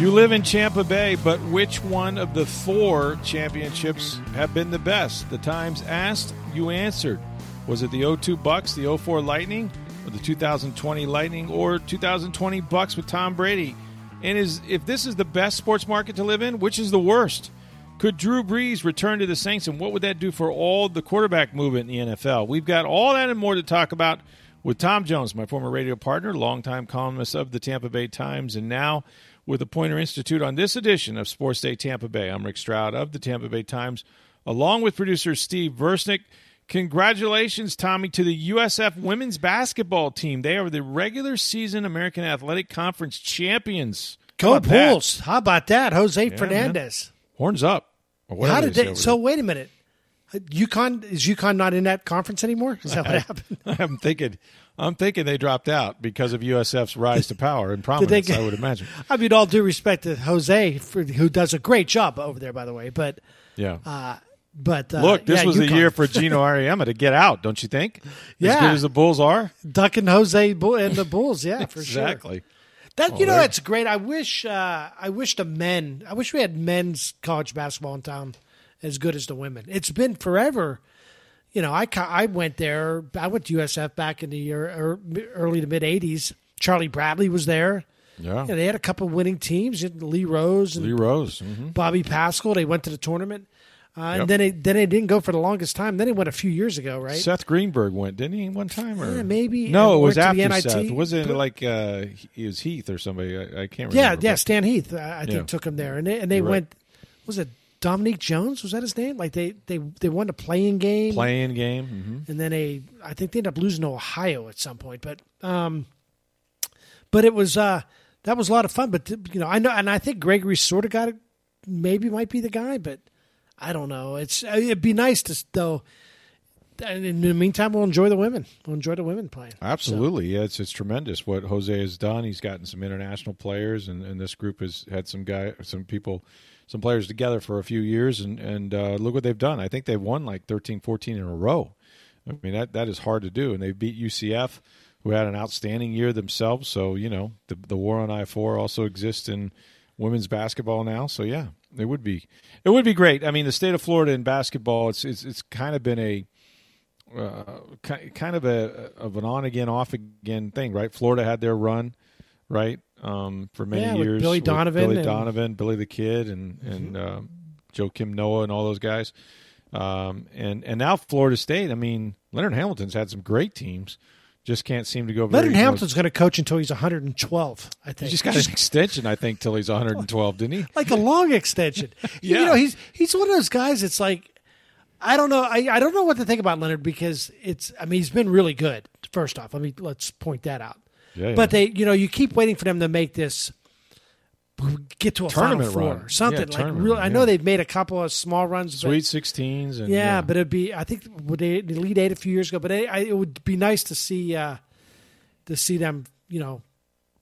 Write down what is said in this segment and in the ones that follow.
You live in Tampa Bay, but which one of the four championships have been the best? The Times asked, you answered. Was it the 02 Bucks, the 04 Lightning, or the 2020 Lightning, or 2020 Bucks with Tom Brady? And is if this is the best sports market to live in, which is the worst? Could Drew Brees return to the Saints, and what would that do for all the quarterback movement in the NFL? We've got all that and more to talk about with Tom Jones, my former radio partner, longtime columnist of the Tampa Bay Times, and now with the Poynter Institute on this edition of Sports Day Tampa Bay. I'm Rick Stroud of the Tampa Bay Times, along with producer Steve Versnick. Congratulations, Tommy, to the USF women's basketball team. They are the regular season American Athletic Conference champions. Go How about that? Bulls! How about that, Jose Yeah, Fernandez? Horns up. How did they? So there. wait a minute. UConn is UConn not in that conference anymore? Is that what happened? I'm thinking, I'm thinking they dropped out because of USF's rise to power and prominence. get- I would imagine. I mean, all due respect to Jose, for, who does a great job over there, by the way. But Yeah. but uh, Look, this yeah, was a UConn. year for Geno Auriemma to get out, don't you think? As Yeah. good as the Bulls are. ducking Jose Bull and the Bulls. Yeah, for sure. exactly. That you Oh, know, there- it's great. I wish uh, I wish the men. I wish we had men's college basketball in town as good as the women. It's been forever. You know, I I went there. I went to USF back in the year er, early to mid '80s. Charlie Bradley was there. Yeah. Yeah, they had a couple winning teams. Lee Rose and Lee Rose. hmm Bobby Paschal. They went to the tournament, uh, Yep. and then it then they didn't go for the longest time. Then it went a few years ago, right? Seth Greenberg went, didn't he, one time? Or Yeah, maybe. No, it was went after. Seth. Wasn't it But- like uh, he- it was Heath or somebody? I, I can't remember. Yeah, yeah. Stan Heath, I I think, Yeah. took him there, and they, and they You're right. went. Was it Dominique Jones? Was that his name? Like they they they won a playing game, Playing game. hmm and then they I think they ended up losing to Ohio at some point. But um, but it was uh that was a lot of fun. But you know, I know, and I think Gregory sort of got it. Maybe might be the guy, but I don't know. It's uh, it'd be nice to though. And in the meantime, we'll enjoy the women. We'll enjoy the women playing. Absolutely, yeah, it's it's tremendous what Jose has done. He's gotten some international players, and, and this group has had some guy, some people, some players together for a few years, and and uh, look what they've done. I think they've won like 13, 14 in a row. I mean that that is hard to do, and they beat UCF, who had an outstanding year themselves. So you know the the war on I four also exists in women's basketball now. So yeah, it would be it would be great. I mean, the state of Florida in basketball, it's it's it's kind of been a uh, kind of a of an on again off again thing, right? Florida had their run, right, um, for many Yeah, years. Billy Donovan Billy and- Mm-hmm. Donovan, Billy the Kid, and and um, Joakim Noah, and all those guys. Um, and and now Florida State. I mean, Leonard Hamilton's had some great teams, just can't seem to go. Very, Leonard you know, Hamilton's going to coach until he's 112. I think he just got an extension, I think, till he's 112, didn't he? like a long extension. Yeah. You know, he's he's one of those guys. It's like I don't know. I, I don't know what to think about Leonard because it's. I mean, he's been really good. First off, let me let's point that out. Yeah, yeah. But they, you know, you keep waiting for them to make this get to a Tournament final four, run. something Yeah, like real. I know yeah. they've made a couple of small runs. but- Sweet 16s, and yeah, but it'd be. I think would they the Elite Eight a few years ago, but I, I, it would be nice to see uh, to see them. You know,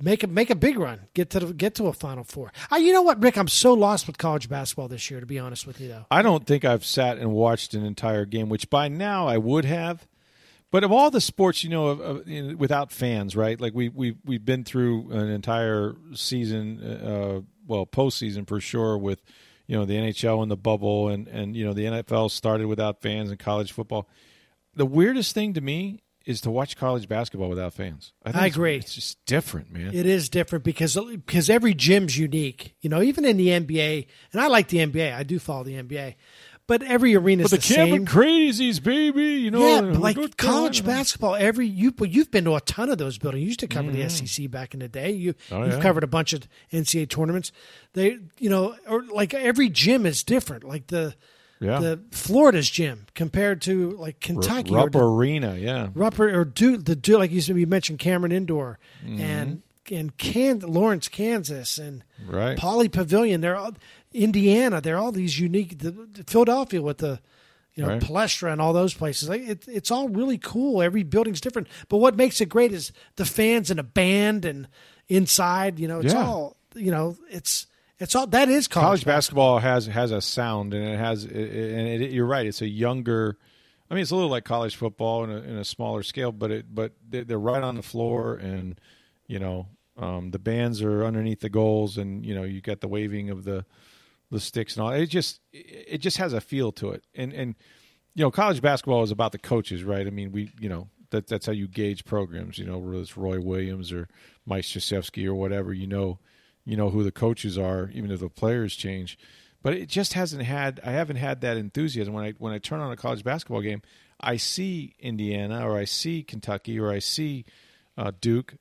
make a make a big run, get to the, get to a Final Four. Uh, you know what, Rick? I'm so lost with college basketball this year. To be honest with you, though. I don't think I've sat and watched an entire game, which by now I would have. But of all the sports, you know, of, of, you know, without fans, right? Like we we we've been through an entire season, uh, well, postseason for sure, with you know the NHL and the bubble, and and you know the NFL started without fans and college football. The weirdest thing to me is to watch college basketball without fans. think I it's- agree. It's just different, man. It is different because because every gym's unique. You know, even in the NBA, and I like the NBA. I do follow the NBA, but every arena is but the the Cameron same. Crazies, baby, you know. yeah, but like college basketball, every you but you've been to a ton of those buildings. You used to cover the SEC back in the day. You. Oh, you've yeah. covered a bunch of NCAA tournaments. They you know or like every gym is different. Like the Yeah. the Florida's gym compared to like Kentucky Rupp or Arena, yeah. Rupp or Duke, the Duke, like you said, you mentioned Cameron Indoor Mm-hmm. and and Can, Lawrence, Kansas, and Right. Pauley Pavilion. They're all Indiana. They're all these unique. The, Philadelphia with the you know Right. Palestra and all those places. Like it, it's all really cool. Every building's different. But what makes it great is the fans and a band and inside. You know, it's Yeah. all you know. It's it's all that is college, college basketball has has a sound and it has and it, you're right it's a younger i mean it's a little like college football in a, in a smaller scale but it but they're right on the floor and you know um, the bands are underneath the goals and you know you got the waving of the the sticks and all it just it just has a feel to it and and you know college basketball is about the coaches right i mean we you know that that's how you gauge programs you know whether it's roy williams or mike Krzyzewski or whatever you know you know who the coaches are, even if the players change. But it just hasn't had. I haven't had that enthusiasm when I when I turn on a college basketball game. I see Indiana or I see Kentucky or I see uh, Duke,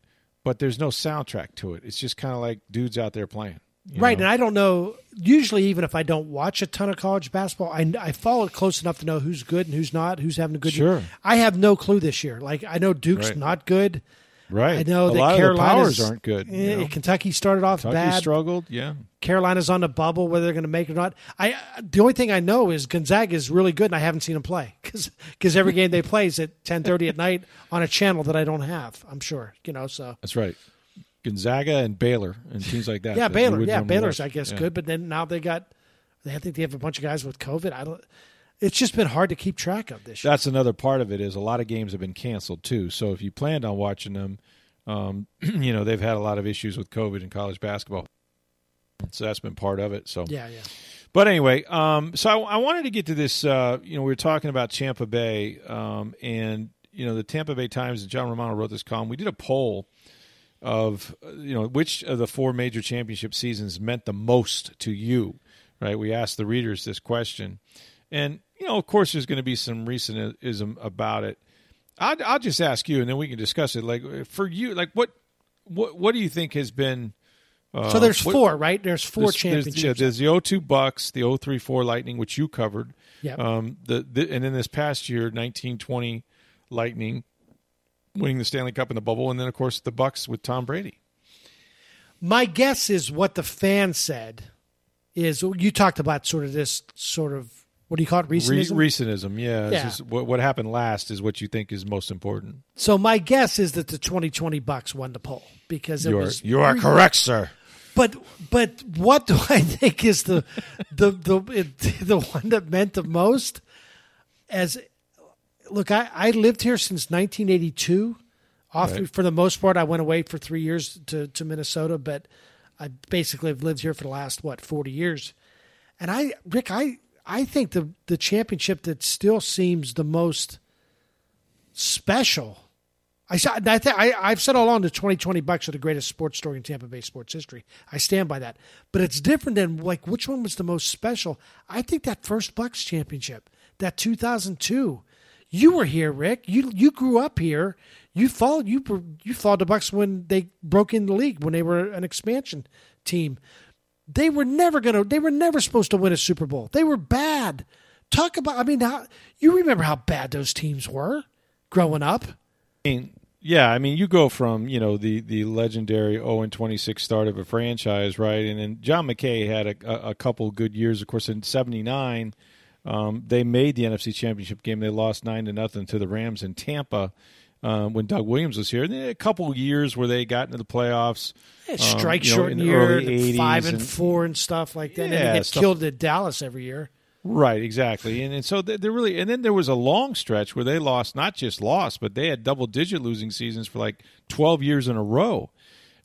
but there's no soundtrack to it. It's just kind of like dudes out there playing. Right, know? and I don't know. Usually, even if I don't watch a ton of college basketball, I, I follow it close enough to know who's good and who's not, who's having a good Sure. year. I have no clue this year. Like I know Duke's Right. not good. Right. I know a that Carolina's of the powers aren't good. you eh, know? Kentucky started off Kentucky bad. struggled. Yeah, Carolina's on the bubble, whether they're going to make it or not. I the only thing I know is Gonzaga is really good, and I haven't seen them play because every game they play is at ten thirty at night on a channel that I don't have. I'm sure you know. So that's right. Gonzaga and Baylor and teams like that. yeah, that Baylor. Yeah, Baylor's. I guess Yeah. good, but then now they got. I think they have a bunch of guys with COVID. I don't. It's just been hard to keep track of this year. that's another part of it is a lot of games have been canceled too. So if you planned on watching them, um, you know they've had a lot of issues with COVID in college basketball. So that's been part of it. So Yeah, yeah. but anyway, um, so I, I wanted to get to this. Uh, you know, we were talking about Tampa Bay, um, and you know the Tampa Bay Times. and John Romano wrote this column. We did a poll of you know which of the four major championship seasons meant the most to you. Right? We asked the readers this question, and you know, of course, there's going to be some recentism about it. I'll, I'll just ask you, and then we can discuss it. Like for you, like what what what do you think has been? Uh, So there's what- four, right? There's four there's, championships. There's, yeah, there's the 02 Bucks, the 034 Lightning, which you covered. Yep. Um, the, the and then this past year, 1920 Lightning winning the Stanley Cup in the bubble, and then of course the Bucks with Tom Brady. My guess is what the fan said is you talked about sort of this sort of what do you call it Re- recentism? recentism, yeah. Yeah. what, what happened last is what you think is most important. so my guess is that the 2020 Bucks won the poll because it You are, was you are correct, sir. But but what do I think is the the the it, the one that meant the most? As look, I, I lived here since 1982. Off Right. for the most part, I went away for three years to to Minnesota, but I basically have lived here for the last what 40 years. And I, Rick, I I think the the championship that still seems the most special. I saw. I think I, I've said all along the 2020 Bucks are the greatest sports story in Tampa Bay sports history. I stand by that. But it's different than like which one was the most special. I think that first Bucks championship, that 2002. You were here, Rick. You you grew up here. You followed you you followed the Bucks when they broke in the league when they were an expansion team. They were never gonna. They were never supposed to win a Super Bowl. They were bad. Talk about. I mean, how, you remember how bad those teams were growing up. I mean, yeah, I mean, you go from you know the the legendary 0 and 26 start of a franchise, right? And then John McKay had a, a, a couple good years. Of course, in '79, um, they made the NFC Championship game. They lost nine to nothing to the Rams in Tampa um, when Doug Williams was here. And a couple years where they got into the playoffs. um, strike you know, short year, the five and, four and stuff like that. and Yeah, they get stuff- killed at Dallas every year. Right, exactly, and and so they- they're really, and then there was a long stretch where they lost, not just lost, but they had double digit losing seasons for like twelve years in a row,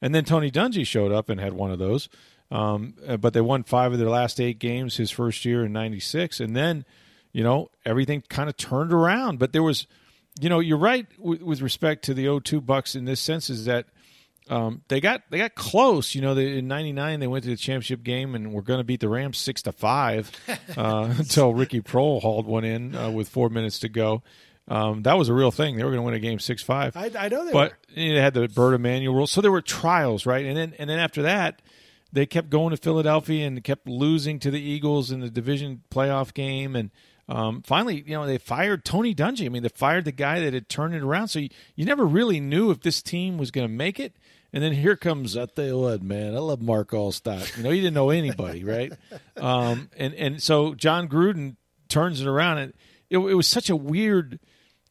and then Tony Dungy showed up and had one of those, um, uh, but they won five of their last eight games his first year in '96, and then, you know, everything kind of turned around, but there was, you know, you're right with, with respect to the 0-2 Bucks in this sense is that um, they got they got close. You know, they, in '99 they went to the championship game and were going to beat the Rams six to five uh, until Ricky Proehl hauled one in uh, with four minutes to go. Um, that was a real thing. They were going to win a game six five. I, I know they But were. they had the Bert Emanuel rule, so there were trials, right? And then and then after that, they kept going to Philadelphia and kept losing to the Eagles in the division playoff game. And um, finally, you know, they fired Tony Dungy. I mean, they fired the guy that had turned it around. So you, you never really knew if this team was going to make it. And then here comes, I tell you what, man, I love Mark Alstott. You know, you didn't know anybody, right? Um, and, and so Jon Gruden turns it around. And it, it was such a weird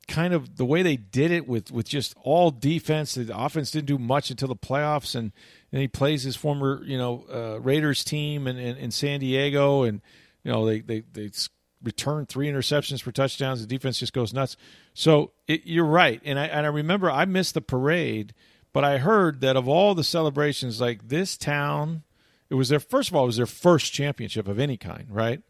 kind of the way they did it with, with just all defense. The offense didn't do much until the playoffs. And, and he plays his former, you know, uh, Raiders team in, in, in San Diego. And, you know, they, they, they return three interceptions for touchdowns. The defense just goes nuts. So it, you're right. And I, and I remember I missed the parade – but I heard that of all the celebrations, like this town, it was their first of all, it was their first championship of any kind, right?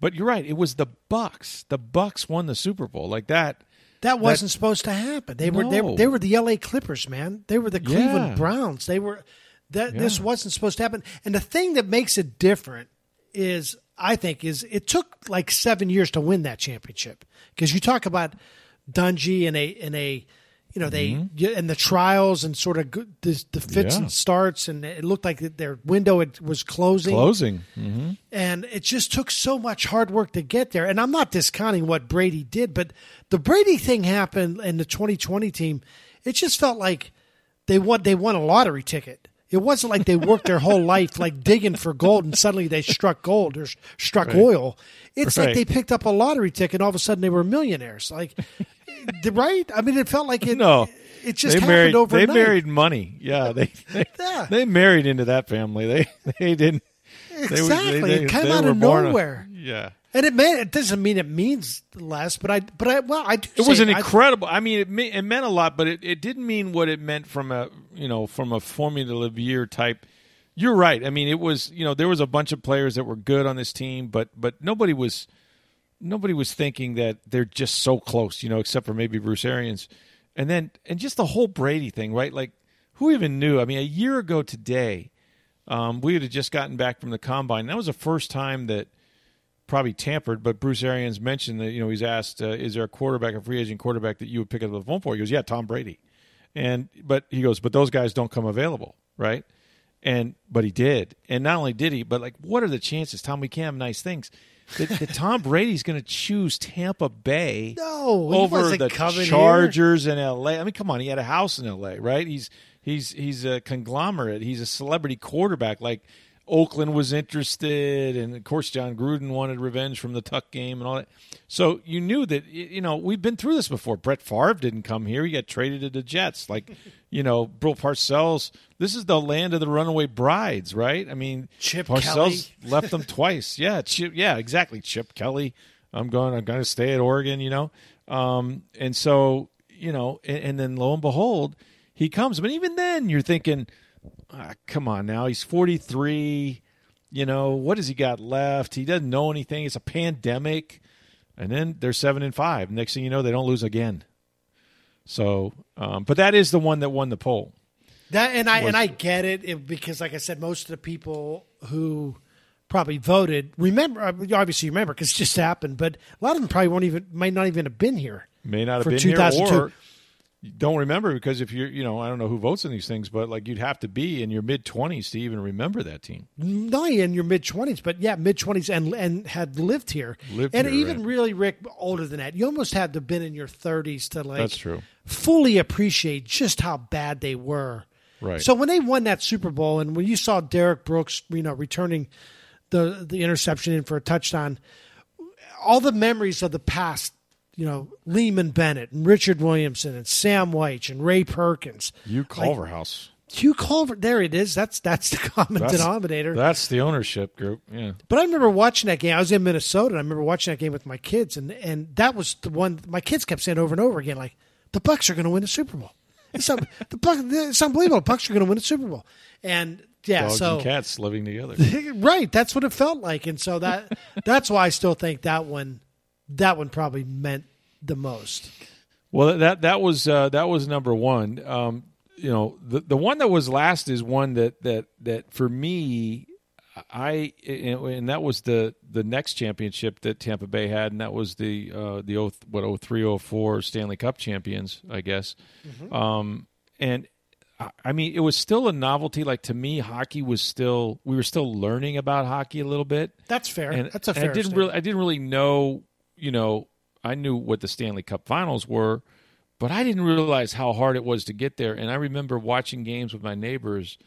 But you're right, it was the Bucks. The Bucks won the Super Bowl like that. That wasn't that, supposed to happen. They were, no. they were they were the L.A. Clippers, man. They were the Cleveland yeah. Browns. They were that. Yeah. This wasn't supposed to happen. And the thing that makes it different is, I think, is it took like seven years to win that championship because you talk about Dungy in a in a you know they mm-hmm. and the trials and sort of the, the fits yeah. and starts and it looked like their window it was closing closing mm-hmm. and it just took so much hard work to get there and i'm not discounting what brady did but the brady thing happened in the 2020 team it just felt like they won they won a lottery ticket it wasn't like they worked their whole life like digging for gold and suddenly they struck gold or struck right. oil. It's right. like they picked up a lottery ticket and all of a sudden they were millionaires. Like, right? I mean, it felt like it. No, it just they happened married, overnight. They married money. Yeah, they they, yeah. they married into that family. They they didn't. Exactly, they, they, it came out of nowhere. A, yeah, and it may, it doesn't mean it means less, but I but I well I it was an incredible. I mean, it it meant a lot, but it, it didn't mean what it meant from a you know from a formula of year type. You're right. I mean, it was you know there was a bunch of players that were good on this team, but but nobody was nobody was thinking that they're just so close. You know, except for maybe Bruce Arians, and then and just the whole Brady thing, right? Like who even knew? I mean, a year ago today, um, we had just gotten back from the combine. That was the first time that probably tampered, but Bruce Arians mentioned that you know he's asked, uh, "Is there a quarterback, a free agent quarterback that you would pick up the phone for?" He goes, "Yeah, Tom Brady," and but he goes, "But those guys don't come available, right?" And but he did, and not only did he, but like, what are the chances, Tom? We can't have nice things. That, that Tom Brady's going to choose Tampa Bay no, over the Chargers here. in L.A. I mean, come on, he had a house in L.A., right? He's he's he's a conglomerate. He's a celebrity quarterback. Like Oakland was interested, and of course Jon Gruden wanted revenge from the Tuck game and all that. So you knew that you know we've been through this before. Brett Favre didn't come here; he got traded to the Jets. Like you know, Bill Parcells. This is the land of the runaway brides, right? I mean, Chip Parcells left them twice. Yeah, Chip. Yeah, exactly. Chip Kelly. I'm going. I'm going to stay at Oregon. You know, um, and so you know, and, and then lo and behold, he comes. But even then, you're thinking ah, come on now, he's 43. You know, what has he got left? He doesn't know anything. It's a pandemic. And then they're seven and five. Next thing you know, they don't lose again. So, um, but that is the one that won the poll. That and I was, and I get it, because, like I said, most of the people who probably voted remember. Obviously, remember because it just happened. But a lot of them probably won't even might not even have been here. May not have been here, or don't remember because if you're, you know, I don't know who votes in these things, but like you'd have to be in your mid twenties to even remember that team. Not in your mid twenties, but yeah, mid twenties and and had lived here, lived and here, even right. really Rick older than that. You almost had to have been in your thirties to like that's true fully appreciate just how bad they were. Right. So when they won that Super Bowl, and when you saw Derrick Brooks, you know, returning the the interception in for a touchdown, all the memories of the past you know, Leeman Bennett and Richard Williamson and Sam Wyche and Ray Perkins. Hugh Culverhouse. Like, Hugh Culver, there it is. That's that's the common that's, denominator. That's the ownership group. Yeah. But I remember watching that game. I was in Minnesota. and I remember watching that game with my kids, and and that was the one my kids kept saying over and over again, like the Bucks are going to win the Super Bowl. It's, un- the it's unbelievable. The Bucks are going to win the Super Bowl, and yeah, Dogs so cats living together. right. That's what it felt like, and so that that's why I still think that one that one probably meant the most? Well, that that was uh, that was number one. Um, you know, the the one that was last is one that that that for me, I and that was the the next championship that Tampa Bay had, and that was the uh, the what 03, 04 Stanley Cup champions, I guess. Mm-hmm. Um, and I- I mean, it was still a novelty. Like to me, hockey was still we were still learning about hockey a little bit. That's fair. And, That's a and fair. I didn't statement. really I didn't really know. You know, I knew what the Stanley Cup Finals were, but I didn't realize how hard it was to get there. And I remember watching games with my neighbors,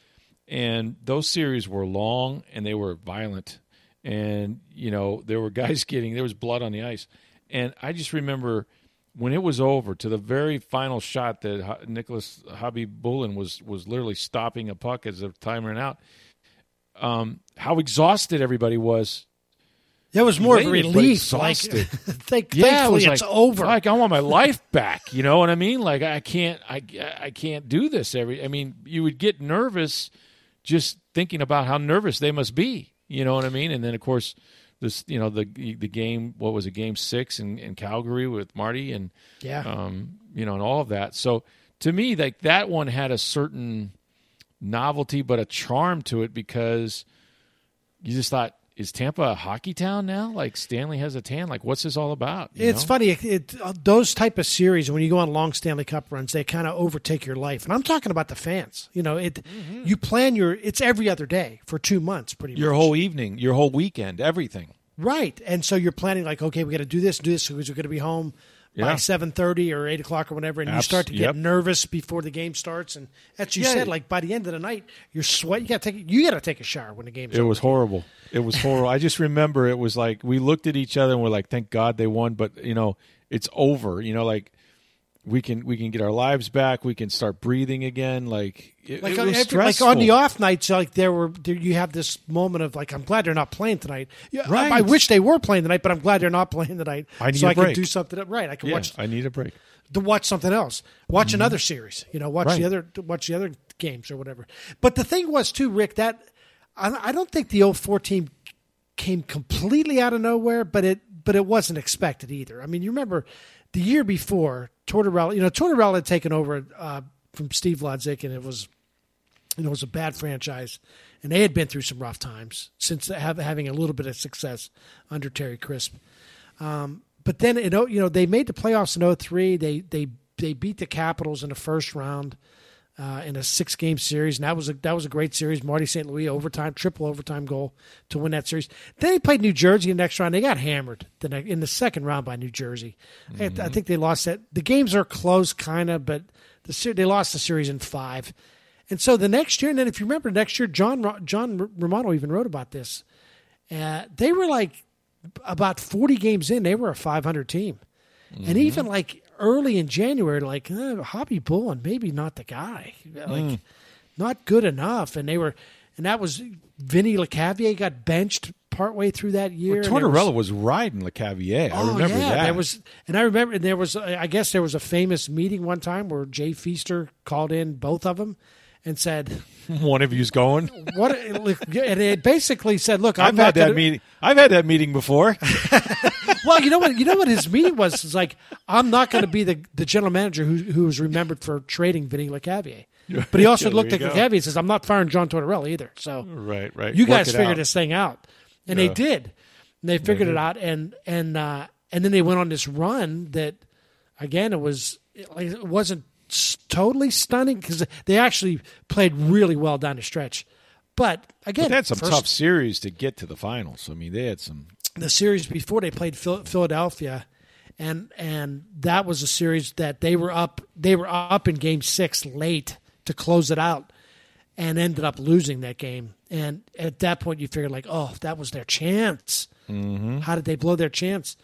and those series were long and they were violent, and you know there were guys getting there was blood on the ice, and I just remember when it was over to the very final shot that Nicholas Khabibulin was was literally stopping a puck as the time ran out. Um, how exhausted everybody was. It was more of a relief. Like, thank, Yeah, it thankfully, was it's like, over. Like I want my life back. You know what I mean? Like I can't, I, I can't do this every. I mean, you would get nervous just thinking about how nervous they must be. You know what I mean? And then of course, this, you know, the the game. What was it? Game six in, in Calgary with Marty and yeah. um, you know, and all of that. So to me, like that one had a certain novelty, but a charm to it because you just thought, is Tampa a hockey town now? Like Stanley has a tan. Like what's this all about? You It's know? funny. It, it, uh, those type of series when you go on long Stanley Cup runs, they kind of overtake your life. And I'm talking about the fans. You know, it. Mm-hmm. You plan your. It's every other day for two months, pretty much. Your much. whole evening, your whole weekend, everything. right. And so you're planning like, okay, we got to do this, do this, because we're going to be home by seven thirty or eight o'clock or whatever, and you start to get yep. nervous before the game starts. And as you Yeah. said, like by the end of the night, you're sweat. You got to take. You got to take a shower when the game. It over. was horrible. It was horrible. I just remember it was like we looked at each other and we're like, "Thank God they won," but you know, it's over. You know, like we can we can get our lives back. We can start breathing again. Like it, like it on every, like on the off nights, like there were there, you have this moment of like I'm glad they're not playing tonight. Yeah, I- I, wish they were playing tonight, but I'm glad they're not playing tonight. I need so a I can break. do something right. I can Yeah, watch I need a break. to watch something else, watch mm-hmm. another series. You know, watch Right. the other watch the other games or whatever. But the thing was too, Rick, that I, I don't think the O4 team came completely out of nowhere, but it but it wasn't expected either. I mean, you remember the year before Tortorella, you know, Tortorella had taken over uh, from Steve Ludzik, and it was you know, it was a bad franchise, and they had been through some rough times since have, having a little bit of success under Terry Crisp. Um, but then, you know, you know, they made the playoffs in 03. They they they beat the Capitals in the first round uh, in a six game series, and that was a that was a great series. Marty St. Louis overtime, triple overtime goal to win that series. Then they played New Jersey in the next round. They got hammered the ne- in the second round by New Jersey. I, I think they lost that. The games are close, kind of, but the they lost the series in five. And so the next year, and then if you remember, next year, John John Romano even wrote about this. Uh, they were like about 40 games in, they were a 500 team. And even like early in January, like eh, Khabibulin, maybe not the guy, like not good enough. And they were, and that was Vinny Lecavalier got benched partway through that year. and there was- was riding Lecavalier. I Oh, remember yeah, that. There was, and I remember and there was. I guess there was a famous meeting one time where Jay Feaster called in both of them and said, one of you's going. "What?" and it basically said, "Look, I've had that gonna- meeting. I've had that meeting before. Well, you know what? You know what his meeting was? It's like I'm not going to be the, the general manager who who was remembered for trading Vinny Lecavalier. But he also Yeah, looked at go. Lecavalier and says, "I'm not firing John Tortorella either." So right, right. you Work guys figured out. this thing out, and Yeah. they did. And they figured it out, and and uh, and then they went on this run that, again, it was it, wasn't totally stunning because they actually played really well down the stretch. But again, But they had some tough series to get to the finals. I mean, they had some. the series before they played Philadelphia, and and that was a series that they were up they were up in Game Six late to close it out, and ended up losing that game. And at that point, you figured like, oh, that was their chance. Mm-hmm. How did they blow their chance?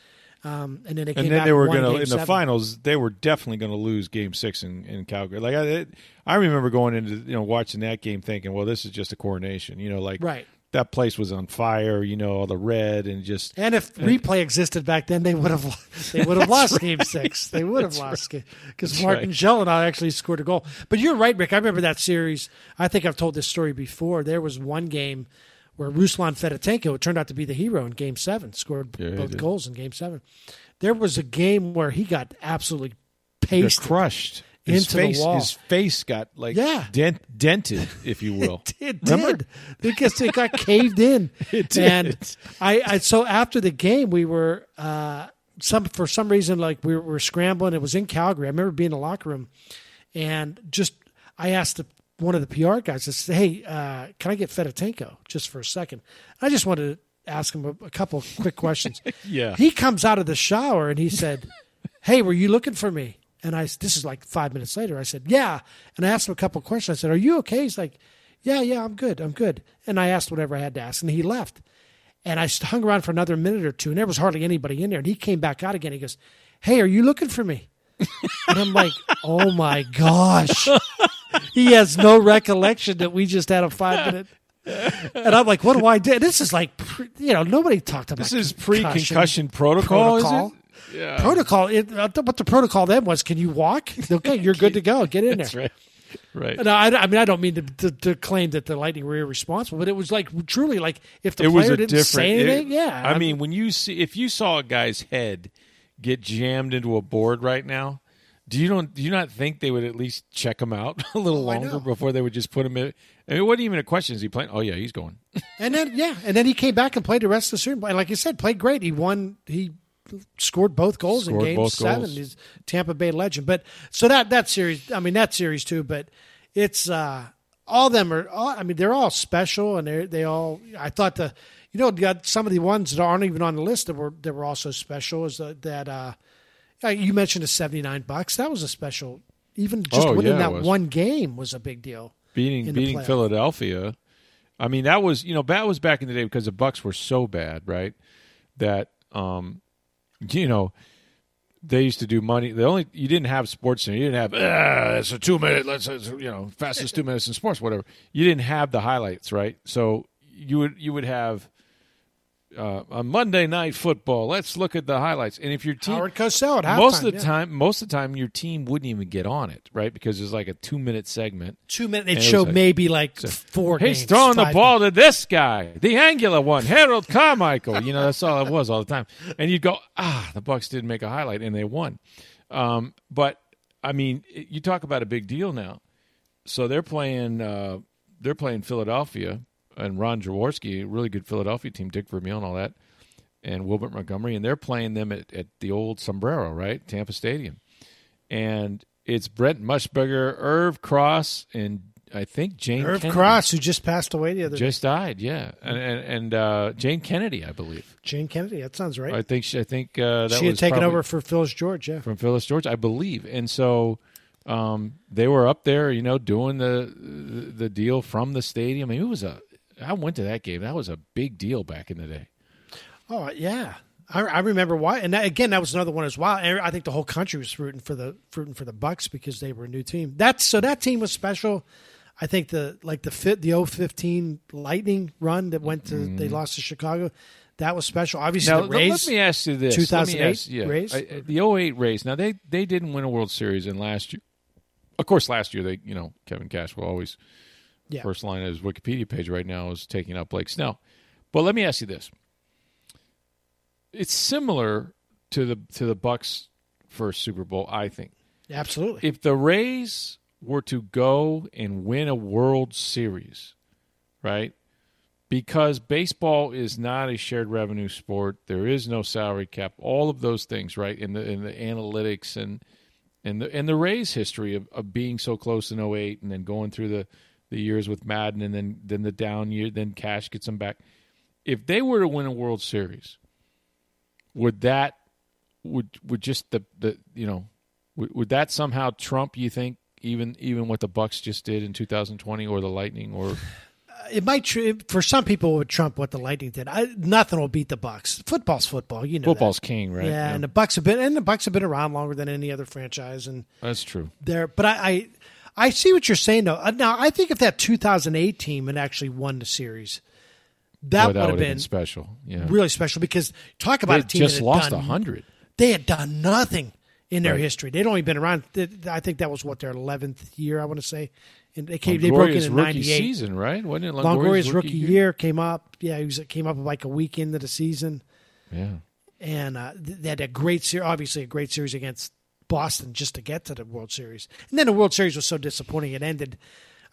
Um, and then they came And then they were going to in the finals. They were definitely going to lose Game Six in, in Calgary. Like I, it, I remember going into you know watching that game, thinking, well, this is just a coronation. You know, like Right. that place was on fire. You know, all the red and just And if replay existed back then, they would have they would have lost Game Six. They would have lost because Martin right. Gelinas actually scored a goal. But you're right, Rick. I remember that series. I think I've told this story before. There was one game where Ruslan Fedotenko turned out to be the hero in Game Seven, scored Yeah, both goals in Game Seven. There was a game where he got absolutely pasted. crushed. His into the face, wall. his face got like Yeah. dent, dented, if you will. It Remember? did because it got caved in. It did. And I, I so after the game we were uh, some for some reason like we were scrambling. It was in Calgary. I remember being in the locker room and just I asked the one of the PR guys and said, "Hey, uh, can I get Fedotenko just for a second? I just wanted to ask him a, a couple quick questions. Yeah. He comes out of the shower and he said, "Hey, were you looking for me?" And I this is like five minutes later. I said, "Yeah," and I asked him a couple questions. I said, "Are you okay?" He's like, "Yeah, yeah, I'm good, I'm good." And I asked whatever I had to ask, and he left. And I hung around for another minute or two, and there was hardly anybody in there. And he came back out again. He goes, "Hey, are you looking for me?" and I'm like, "Oh my gosh." He has no recollection that we just had a five minute. And I'm like, what do I do? This is like, pre- you know, nobody talked about This is pre-concussion protocol, protocol. is it? Yeah. Protocol. It, uh, what the protocol then was, can you walk? Okay, you're good to go. Get in there. Right. Right. No, I, I mean, I don't mean to, to, to claim that the Lightning were irresponsible, but it was like truly like if the it was player a didn't different. say it- anything, yeah. I mean, when you see if you saw a guy's head get jammed into a board right now, do you don't do you not think they would at least check him out a little Oh, longer before they would just put him in? I mean, it wasn't even a question. Is he playing? Oh yeah, he's going. And then yeah, and then he came back and played the rest of the series. And like you said, played great. He won. He scored both goals Scored in game seven. goals. He's Tampa Bay legend. But so that that series, I mean that series too. But it's uh all them are. All, I mean they're all special, and they they all. I thought the you know got some of the ones that aren't even on the list that were that were also special. Is that, that uh, you mentioned a seventy nine bucks. That was a special. Even just Oh, winning yeah, that one game was a big deal. beating beating playoff. Philadelphia. I mean, that was you know that was back in the day because the Bucks were so bad, right? That um, you know they used to do money. The only you didn't have Sports Center. You didn't have ah, it's a two minute. Let's you know fastest two minutes in sports, whatever. You didn't have the highlights, right? So you would you would have. Uh, on Monday night football, let's look at the highlights. And if your team, Howard Cosell at most of the yeah. time, most of the time, your team wouldn't even get on it, right? Because it's like a two minute segment. two minutes. And It it showed like- maybe like four. He's games, throwing the five ball to this guy, the angular one, Harold Carmichael. You know, that's all it was all the time. And you'd go, ah, the Bucks didn't make a highlight, and they won. Um, but I mean, you talk about a big deal now. So they're playing, uh, they're playing Philadelphia and Ron Jaworski, a really good Philadelphia team, Dick Vermeil and all that, and Wilbert Montgomery, and they're playing them at, at the old Sombrero, right, Tampa Stadium, and it's Brent Musburger, Irv Cross, and I think Jane Irv Kennedy Cross, who just passed away the other day. just died. Yeah, and and, and uh, Jayne Kennedy, I believe. Jayne Kennedy. That sounds right. I think she, I think uh, that she had taken over for Phyllis George. Yeah. from Phyllis George, I believe, and so um, they were up there, you know, doing the the deal from the stadium. I mean, it was a. I went to that game. That was a big deal back in the day. Oh yeah. I, I remember why, and that, again, that was another one as well. And I think the whole country was rooting for the rooting for the Bucks because they were a new team. That's so that team was special. I think the like the fit the 015 Lightning run that went to they lost to Chicago, that was special. Obviously, Mm-hmm. Now, Rays. let me ask you this: 2008 ask- yeah, Rays? I- the 08 Rays. Now they they didn't win a World Series in last year. Of course, last year they, you know, Kevin Cash will always yeah. first line of his Wikipedia page right now is taking out Blake Snell. But let me ask you this: It's similar to the to the Bucks first Super Bowl, I think. Absolutely. If the Rays were to go and win a World Series, right? Because baseball is not a shared revenue sport, there is no salary cap. All of those things, right? In the in the analytics and and the and the Rays history of, of being so close in 08 and then going through the, the years with Maddon and then then the down year, then Cash gets them back. If they were to win a World Series, would that would would just the the you know would, would that somehow trump you think even even what the Bucks just did in 2020 or the Lightning or uh, it might tr- for some people it would trump what the Lightning did. I, nothing will beat the Bucks. Football's football, you know. that. football's king, right? Yeah, and the Bucks have been and the Bucks have been around longer than any other franchise, and that's true. they're. But I, I, I see what you're saying though. Uh, Now I think if that 2008 team had actually won the series, that, Boy, would that have would've been, special. Yeah, really special because talk about they a team just that lost hundred. They had done nothing in their Right. history. They'd only been around. I think that was what their 11th year. I want to say, and they came. They broke in in rookie '98. season, right? Wasn't it Longoria's Longoria's rookie year? came up. Yeah, he was came up like a week into the season, Yeah, and uh, they had a great series. Obviously, a great series against Boston just to get to the World Series. And then the World Series was so disappointing. It ended.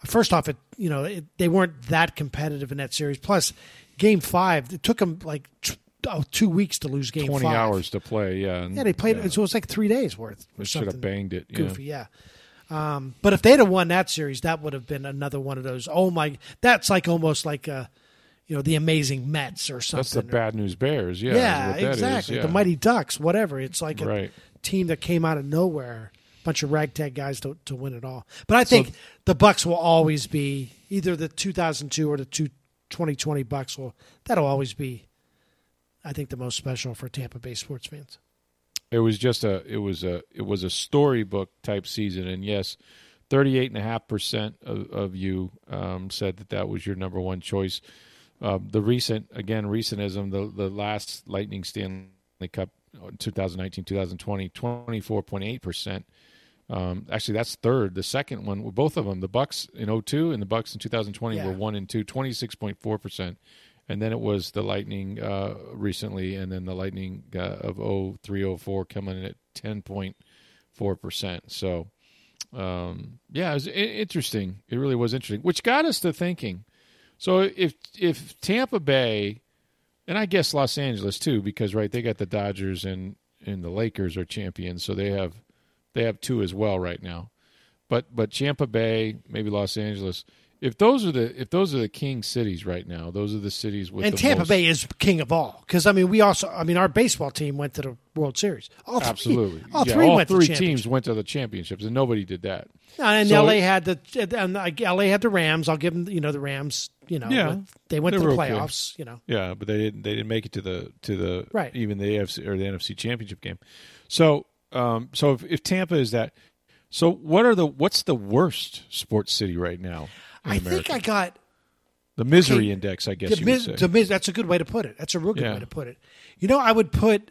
First off, it you know it, they weren't that competitive in that series. Plus, Game Five, it took them like oh, two weeks to lose Game twenty Five. hours to play. Yeah, and- Yeah, they played. yeah. So it was like three days worth. or They should have banged it. Goofy, yeah. Um, but if they'd have won that series, that would have been another one of those. Oh my, that's like almost like a, you know, the amazing Mets or something. That's the bad news Bears. Yeah, Yeah, that is, exactly. yeah. The Mighty Ducks, whatever. It's like a Right. Team that came out of nowhere, bunch of ragtag guys to to win it all. But I think the Bucks will always be either the 2002 or the two, 2020 Bucks will that'll always be I think the most special for Tampa Bay sports fans. it was just a it was a it was a storybook type season and yes 38.5% of, of you um, said that that was your number one choice um, the recent again recentism the the last lightning stanley cup 2019-2020 24.8% um, actually that's third the second one both of them the bucks in 02 and the bucks in 2020 Yeah. were one and two 26.4% and then it was the Lightning uh, recently, and then the Lightning uh, of 0304 coming in at 10.4 percent. So, um, yeah, it was interesting. It really was interesting, which got us to thinking. So if if Tampa Bay, and I guess Los Angeles too, because right they got the Dodgers and and the Lakers are champions, so they have they have two as well right now. But but Tampa Bay, maybe Los Angeles. If those are the if those are the king cities right now, those are the cities with and the Tampa most- Bay is king of all because I mean we also I mean our baseball team went to the World Series. All three, Absolutely, all Yeah, three all went three teams went to the championships, and nobody did that. And So LA it- had the and uh, LA had the Rams. I'll give them you know the Rams. You know Yeah. they went They to the were okay. playoffs. You know Yeah, but they didn't. They didn't make it to the to the Right. even the AFC or the NFC Championship game. So, um, so if, if Tampa is that, so what are the what's the worst sports city right now? I America? think I got the misery okay, index. I guess the you mis- would say. the mis- that's a good way to put it. That's a real good Yeah. way to put it. You know, I would put.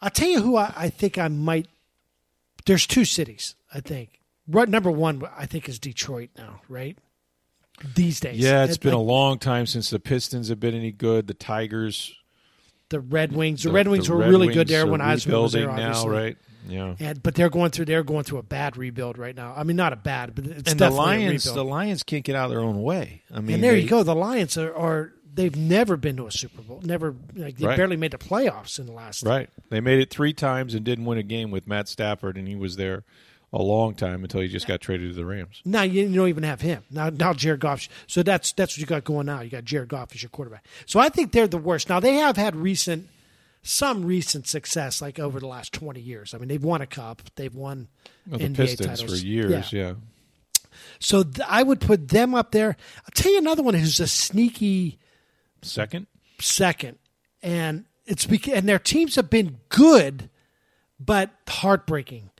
I'll tell you who I, I think I might. There's two cities. I think. Right, number one, I think is Detroit now. Right. These days, yeah, it's It- been a long time since the Pistons have been any good. The Tigers, the Red Wings. The, the- Red Wings the were Red really Wings good there when Yzerman was there. rebuilding now, right? Yeah. And but they're going through they're going through a bad rebuild right now. I mean, not a bad, but it's and the Lions, rebuild. the Lions can't get out of their own way. I mean, and there they- you go. The Lions are, are they've never been to a Super Bowl. Never like they Right. barely made the playoffs in the last. Right. They made it three times and didn't win a game with Matt Stafford, and he was there a long time until he just got traded to the Rams. Now you, don't even have him. Now now Jared Goff. So that's that's what you got going now. You got Jared Goff as your quarterback. So I think they're the worst. Now they have had recent some recent success like over the last 20 years. I mean, they've won a cup. They've won Well, the NBA Pistons titles. for years, yeah. So th- I would put them up there. I'll tell you another one who's a sneaky Second, second, and it's because and their teams have been good, but heartbreaking.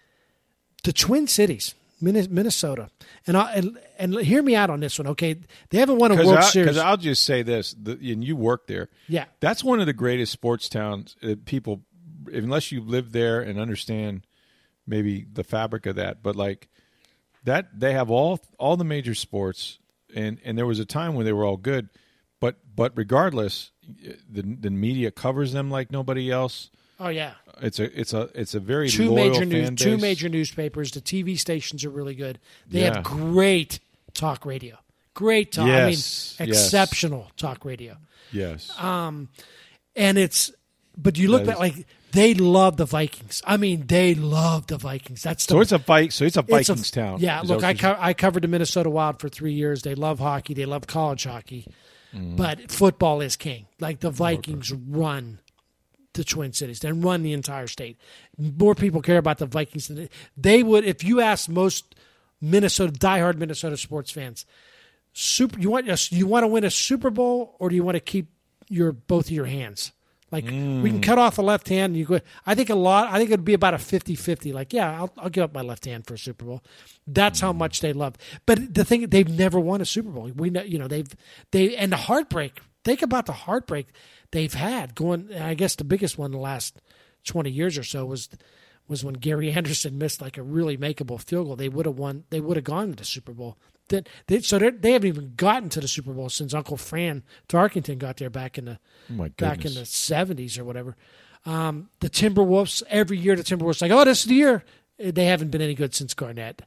The Twin Cities, Minnesota, and I, and and hear me out on this one, okay? They haven't won a World because Series. I'll just say this: the, and you work there. Yeah. that's one of the greatest sports towns. Uh, people, unless you live there and understand maybe the fabric of that, but like that, they have all all the major sports, and and there was a time when they were all good, but but regardless, the the media covers them like nobody else. Oh yeah, It's a it's a it's a very two major news, fan two major newspapers. The TV stations are really good. They Yeah. have great talk radio. Great talk. Yes, I mean, yes. exceptional talk radio. Yes, and it's but you look That back like they love the Vikings. I mean, they love the Vikings. That's the so it's a bike. So it's a it's Vikings a- town. Yeah, Is look, I co- I covered the Minnesota Wild for three years. They love hockey. They love college hockey, Mm-hmm. but football is king. Like the Vikings run the Twin Cities, they run the entire state. More people care about the Vikings than they would if you asked most Minnesota diehard Minnesota sports fans. Super, you want a- you want to win a Super Bowl or do you want to keep your both of your hands? Like we Mm. can cut off the left hand. And you go. I think a lot. I think it'd be about a 50-50. Like yeah, I'll, I'll give up my left hand for a Super Bowl. That's Mm. how much they love. But the thing, they've never won a Super Bowl. We know, you know, they've they and the heartbreak. Think about the heartbreak they've had. Going, I guess the biggest one in the last twenty years or so was was when Gary Anderson missed like a really makeable field goal. They would have won. They would have gone to the Super Bowl. That they, so they're- haven't even gotten to the Super Bowl since Uncle Fran Tarkenton got there back in the Oh, back in the seventies or whatever. Um, the Timberwolves every year the Timberwolves like oh this is the year they haven't been any good since Garnett.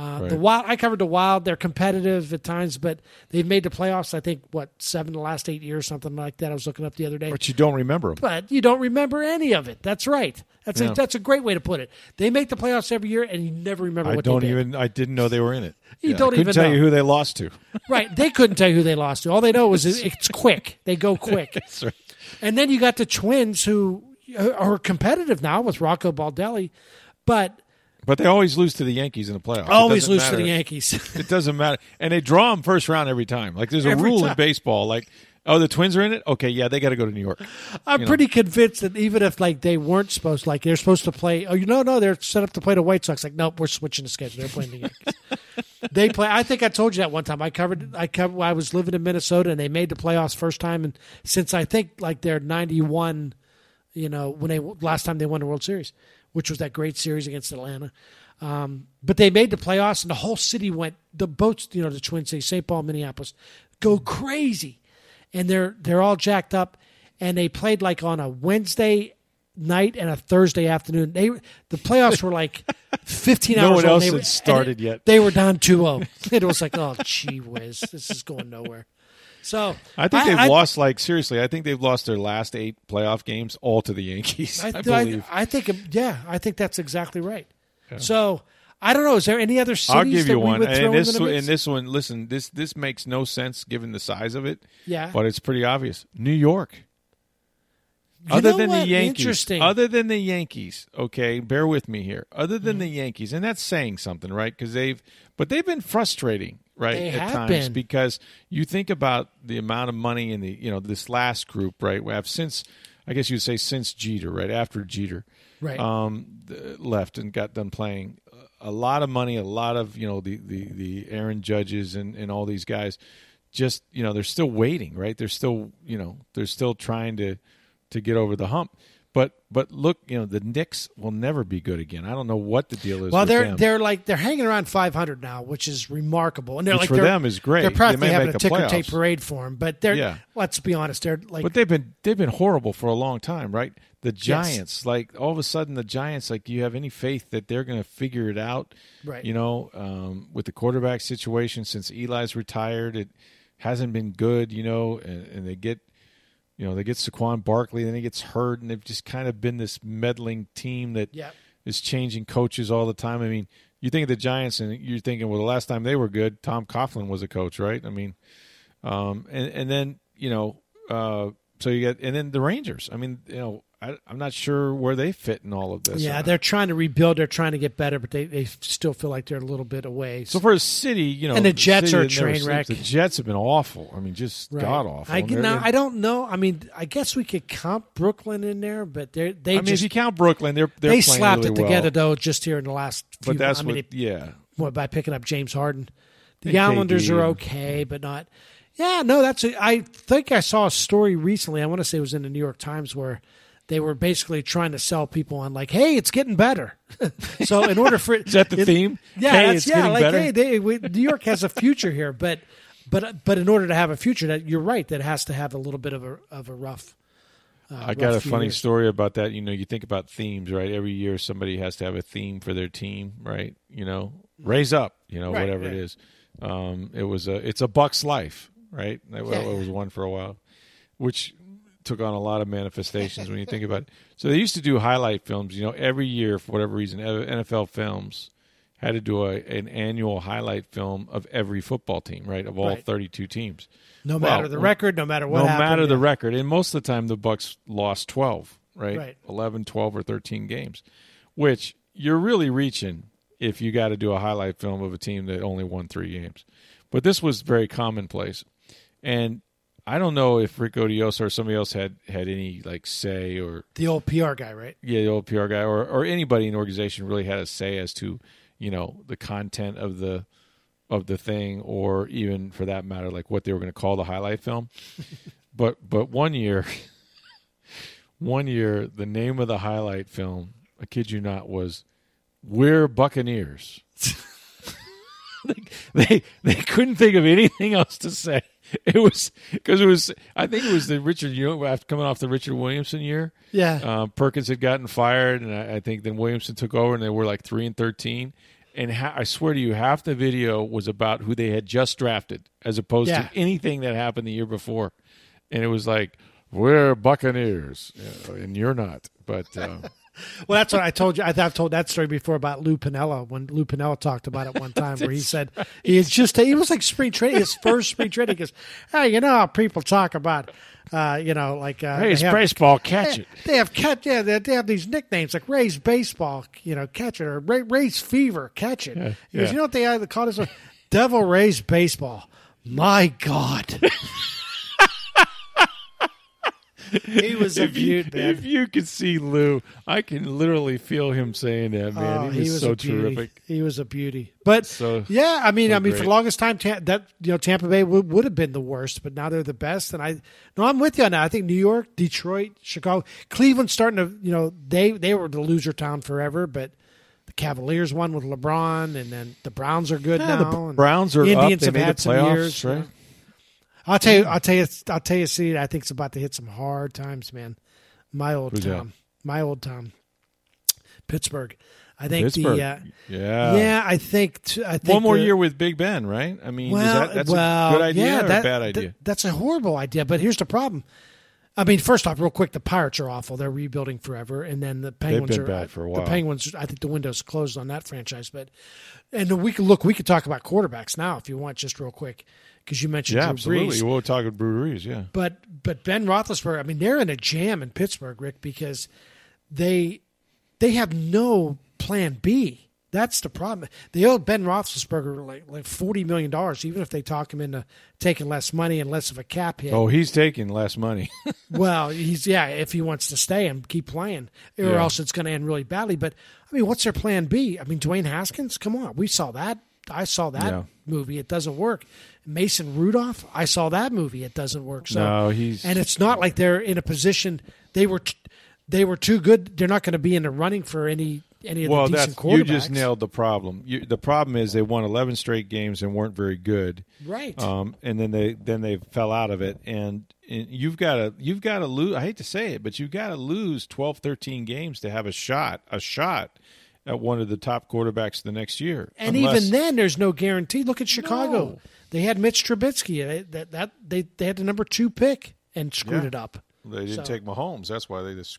Uh, Right. The Wild, I covered the Wild. They're competitive at times, but they've made the playoffs. I think what seven the last eight years, something like that. I was looking up the other day, But you don't remember them. but you don't remember any of it. That's right. That's Yeah. a, that's a great way to put it. They make the playoffs every year, and you never remember I what don't they did. even. I didn't know they were in it. You Yeah, don't couldn't even tell know. you who they lost to. Right. They couldn't tell you who they lost to. All they know was it- it's quick. They go quick. That's right. And then you got the Twins who are competitive now with Rocco Baldelli, but But they always lose to the Yankees in the playoffs. Always lose to the Yankees. It doesn't matter, and they draw them first round every time. Like there's a Every rule in baseball. Like, oh, the Twins are in it. Okay, yeah, they got to go to New York. I'm pretty convinced that even if like they weren't supposed, like they're supposed to play, oh, you know, no, they're set up to play the White Sox. Like, nope, we're switching the schedule. They're playing the Yankees. they play. I think I told you that one time. I covered. I covered. I was living in Minnesota, and they made the playoffs first time, and since I think like they're 91, you know, when they last time they won the World Series, which was that great series against Atlanta. Um, but they made the playoffs, and the whole city went. The boats, you know, the Twin Cities, St. Paul, Minneapolis, go crazy, and they're they're all jacked up. And they played like on a Wednesday night and a Thursday afternoon. They the playoffs were like 15 No hours. one else They had started it- yet. They were down 2-0. It was like, oh, gee whiz, this is going nowhere. So I think they've I, lost. Like seriously, I think they've lost their last eight playoff games all to the Yankees. I, I, I, believe. I think, yeah, I think that's exactly right. So I don't know. Is there any other cities I'll give that you we one. And this, in and this one, listen, this this makes no sense given the size of it. Yeah. but it's pretty obvious. New York. You other than the? Yankees, Interesting. other than the Yankees, okay, bear with me here. Other than Mm-hmm. the Yankees, and that's saying something, right? Because they've, but they've been frustrating, right, They at times been. because you think about the amount of money in the, you know, this last group, right? We have since, I guess you'd say since Jeter, right after Jeter, Right. um, left and got done playing. A lot of money, a lot of you know the the the Aaron Judges and and all these guys, just you know they're still waiting, right? They're still you know they're still trying to to get over the hump. But but look, you know the Knicks will never be good again. I don't know what the deal is. well, they're them. they're like they're hanging around 500 now, which is remarkable. And they're Which like for they're- them is great. They're They probably may having make a ticker tape parade for them, but they're Yeah. let's be honest, they're like But they've been they've been horrible for a long time, right? The Giants, like all of a sudden, the Giants, like, do you have any faith that they're going to figure it out? Right. You know, um, with the quarterback situation since Eli's retired, it hasn't been good. You know, and, and they get, you know, they get Saquon Barkley, then he gets hurt, and they've just kind of been this meddling team that is Yep. changing coaches all the time. I mean, you think of the Giants, and you're thinking, well, the last time they were good, Tom Coughlin was a coach, right? I mean, um, and and then you know, uh, so you get and then the Rangers. I mean, you know, I, I'm not sure where they fit in all of this. yeah, they're trying to rebuild, they're trying to get better, but they, they still feel like they're a little bit away. so for a city, you know, And the Jets are a train wreck. sleeps, The Jets have been awful. I mean, just Right. god awful. I, now, I don't know. I mean, I guess we could count Brooklyn in there, but they're, they I mean, just if you count Brooklyn, they're they're they slapped really it together well. though just here in the last few But that's I mean, what, it- yeah. what, by picking up James Harden. The And Islanders are okay, but not. Yeah, no, that's. A, I think I saw a story recently. I want to say it was in the New York Times where they were basically trying to sell people on like, "Hey, it's getting better." so in order for Is that the it- theme? Yeah, Hey, that's, it's yeah, getting like better? hey, they, we, New York has a future here, but but but in order to have a future, that you're right, that has to have a little bit of a of a rough. Uh, I got a funny years. story about that. You know, you think about themes, right? Every year somebody has to have a theme for their team, right? You know, raise up, you know, Right, whatever right. it is. Um, it was a, it's a Buck's life, right? That Yeah. it was one for a while, which took on a lot of manifestations when you think about it. So they used to do highlight films, you know, every year for whatever reason. NFL Films had to do a, an annual highlight film of every football team, right? Of all Right. 32 teams. No Well, matter the record, no matter what. no happened, matter the record and most of the time the bucks lost 12 right? Right. 11 12 or 13 games which you're really reaching if you got to do a highlight film of a team that only won three games but this was very commonplace and i don't know if rick odioso or somebody else had had any like say or The old PR guy, right? yeah, the old PR guy or, or anybody in the organization really had a say as to, you know, the content of the of the thing or even for that matter, like what they were going to call the highlight film. but but one year one year the name of the highlight film, I kid you not, was We're Buccaneers. they they couldn't think of anything else to say. It was because it was. I think it was the Richard. You know, after coming off the Richard Williamson year. Yeah. Um, Perkins had gotten fired, and I, I think then Williamson took over, and they were like three and thirteen. and ha- I swear to you, half the video was about who they had just drafted, as opposed Yeah. to anything that happened the year before. And it was like, "We're Buccaneers, and you're not." But uh, Well, that's what I told you. I've told that story before about Lou Piniella when Lou Piniella talked about it one time, where he said he is just he was like spring training, his first spring training. He goes, "Hey, you know how people talk about, uh, you know, like uh, they have- baseball, catch they, it. They have catch, yeah, they, they have these nicknames like Ray's baseball, you know, catch it, or Ray, Ray's fever, catch it. he goes, yeah. you know what they call this? Devil Ray's baseball. My God. he was a If you, beaut, man. if you could see Lou, I can literally feel him saying that. Man, Oh, he was, so a beauty. terrific. He was a beauty. But So- yeah, I mean, so I mean, for the longest time, that you know, Tampa Bay would, would have been the worst, but now they're the best. And I, no, I'm with you on that. I think New York, Detroit, Chicago, Cleveland's starting to, you know, they they were the loser town forever, but the Cavaliers won with LeBron, and then the Browns are good Yeah, now. the Browns are Indians up. They have had the some years. right? I'll tell you, I'll tell you, I'll tell you, see, I think it's about to hit some hard times, man. My old Who's that? town, my old town, Pittsburgh. I think Pittsburgh. the uh, yeah. yeah, I think t- I think One more the- year with Big Ben, right? I mean, Well, is that, that's well, a good idea yeah, or that- a bad that- idea? that's a horrible idea. But here's the problem. I mean, first off, real quick, the Pirates are awful. They're rebuilding forever, and then the Penguins are bad for a while. The. Penguins, I think the window's closed on that franchise. But and we could look, we could talk about quarterbacks now if you want, just real quick, because you mentioned yeah, Drew absolutely. Brees. We'll talk about Brew Reeves, yeah. But but Ben Roethlisberger, I mean, they're in a jam in Pittsburgh, Rick, because they they have no plan B. That's the problem. They owe Ben Roethlisberger like like forty million dollars, even if they talk him into taking less money and less of a cap hit. Oh, he's taking less money. Well, he's yeah, if he wants to stay and keep playing, or Yeah. else it's going to end really badly. But I mean, what's their plan B? I mean, Dwayne Haskins, come on, we saw that. I saw that Yeah. movie. It doesn't work. Mason Rudolph, I saw that movie. It doesn't work. So, No, he's- and it's not like they're in a position they were they were too good. They're not going to be in the running for any any of well, the decent quarterbacks. you just nailed the problem. You, the problem is they won 11 straight games and weren't very good. right. Um, and then they then they fell out of it and, and you've got to you've got to lose I hate to say it, but you've got to lose 12 13 games to have a shot, a shot at one of the top quarterbacks the next year. and Unless- even then, there's no guarantee. Look at Chicago. No. They had Mitch Trubisky. They, that that they they had the number two pick and screwed Yeah. it up. they didn't so- take Mahomes. That's why they just